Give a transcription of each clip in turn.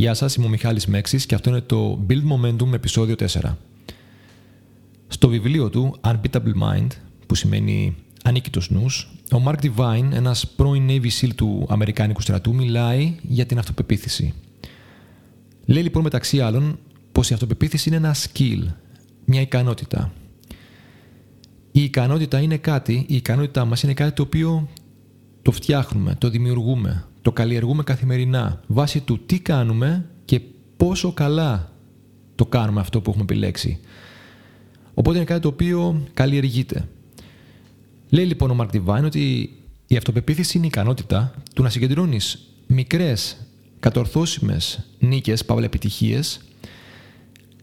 Γεια σας, είμαι ο Μιχάλης Μέξης και αυτό είναι το Build Momentum επεισόδιο 4. Στο βιβλίο του Unbeatable Mind, που σημαίνει ανίκητος νους, ο Mark Divine, ένας πρώην Navy SEAL του Αμερικάνικου στρατού, μιλάει για την αυτοπεποίθηση. Λέει λοιπόν μεταξύ άλλων πως η αυτοπεποίθηση είναι ένα skill, μια ικανότητα. Η ικανότητα είναι κάτι, η ικανότητά μας είναι κάτι το οποίο το φτιάχνουμε, το δημιουργούμε, το καλλιεργούμε καθημερινά βάσει του τι κάνουμε και πόσο καλά το κάνουμε αυτό που έχουμε επιλέξει. Οπότε είναι κάτι το οποίο καλλιεργείται. Λέει λοιπόν ο Μαρκ Divine ότι η αυτοπεποίθηση είναι η ικανότητα του να συγκεντρώνεις μικρές κατορθώσιμες νίκες, παύλα επιτυχίες,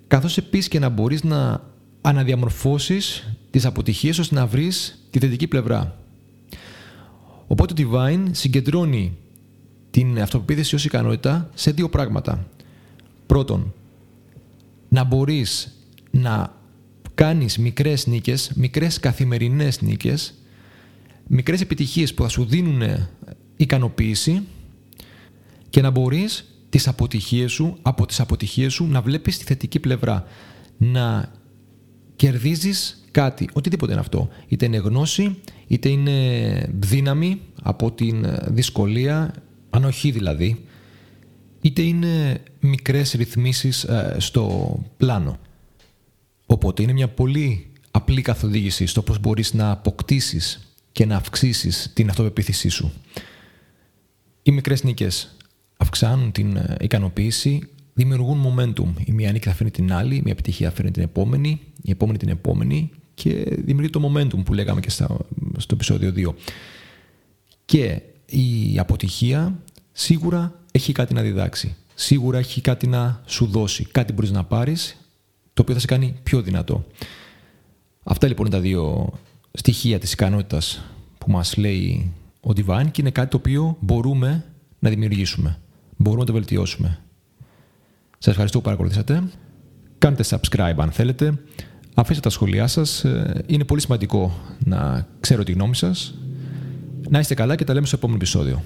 καθώς επίσης και να μπορείς να αναδιαμορφώσεις τις αποτυχίες ώστε να βρεις τη θετική πλευρά. Οπότε το Divine συγκεντρώνει την αυτοπεποίθηση ως ικανότητα σε δύο πράγματα. Πρώτον, να μπορείς να κάνεις μικρές νίκες, μικρές καθημερινές νίκες, μικρές επιτυχίες που θα σου δίνουν ικανοποίηση και να μπορείς τις αποτυχίες σου, από τις αποτυχίες σου να βλέπεις τη θετική πλευρά. Να κερδίζεις κάτι, οτιδήποτε είναι αυτό. Είτε είναι γνώση, είτε είναι δύναμη από την δυσκολία, ανοχή δηλαδή, είτε είναι μικρές ρυθμίσεις ε, στο πλάνο. Οπότε είναι μια πολύ απλή καθοδήγηση στο πώς μπορείς να αποκτήσεις και να αυξήσεις την αυτοπεποίθησή σου. Οι μικρές νίκες αυξάνουν την ε, ικανοποίηση, δημιουργούν momentum. Η μία νίκη θα φέρνει την άλλη, η μία επιτυχία φέρνει την επόμενη, η επόμενη την επόμενη και δημιουργεί το momentum που λέγαμε και στο επεισόδιο 2. Και η αποτυχία σίγουρα έχει κάτι να διδάξει. Σίγουρα έχει κάτι να σου δώσει. Κάτι μπορείς να πάρεις το οποίο θα σε κάνει πιο δυνατό. Αυτά λοιπόν είναι τα δύο στοιχεία της ικανότητας που μας λέει ο Divine και είναι κάτι το οποίο μπορούμε να δημιουργήσουμε. Μπορούμε να το βελτιώσουμε. Σας ευχαριστώ που παρακολουθήσατε. Κάντε subscribe αν θέλετε. Αφήστε τα σχόλιά σας. Ε, είναι πολύ σημαντικό να ξέρω τη γνώμη σας. Να είστε καλά και τα λέμε στο επόμενο επεισόδιο.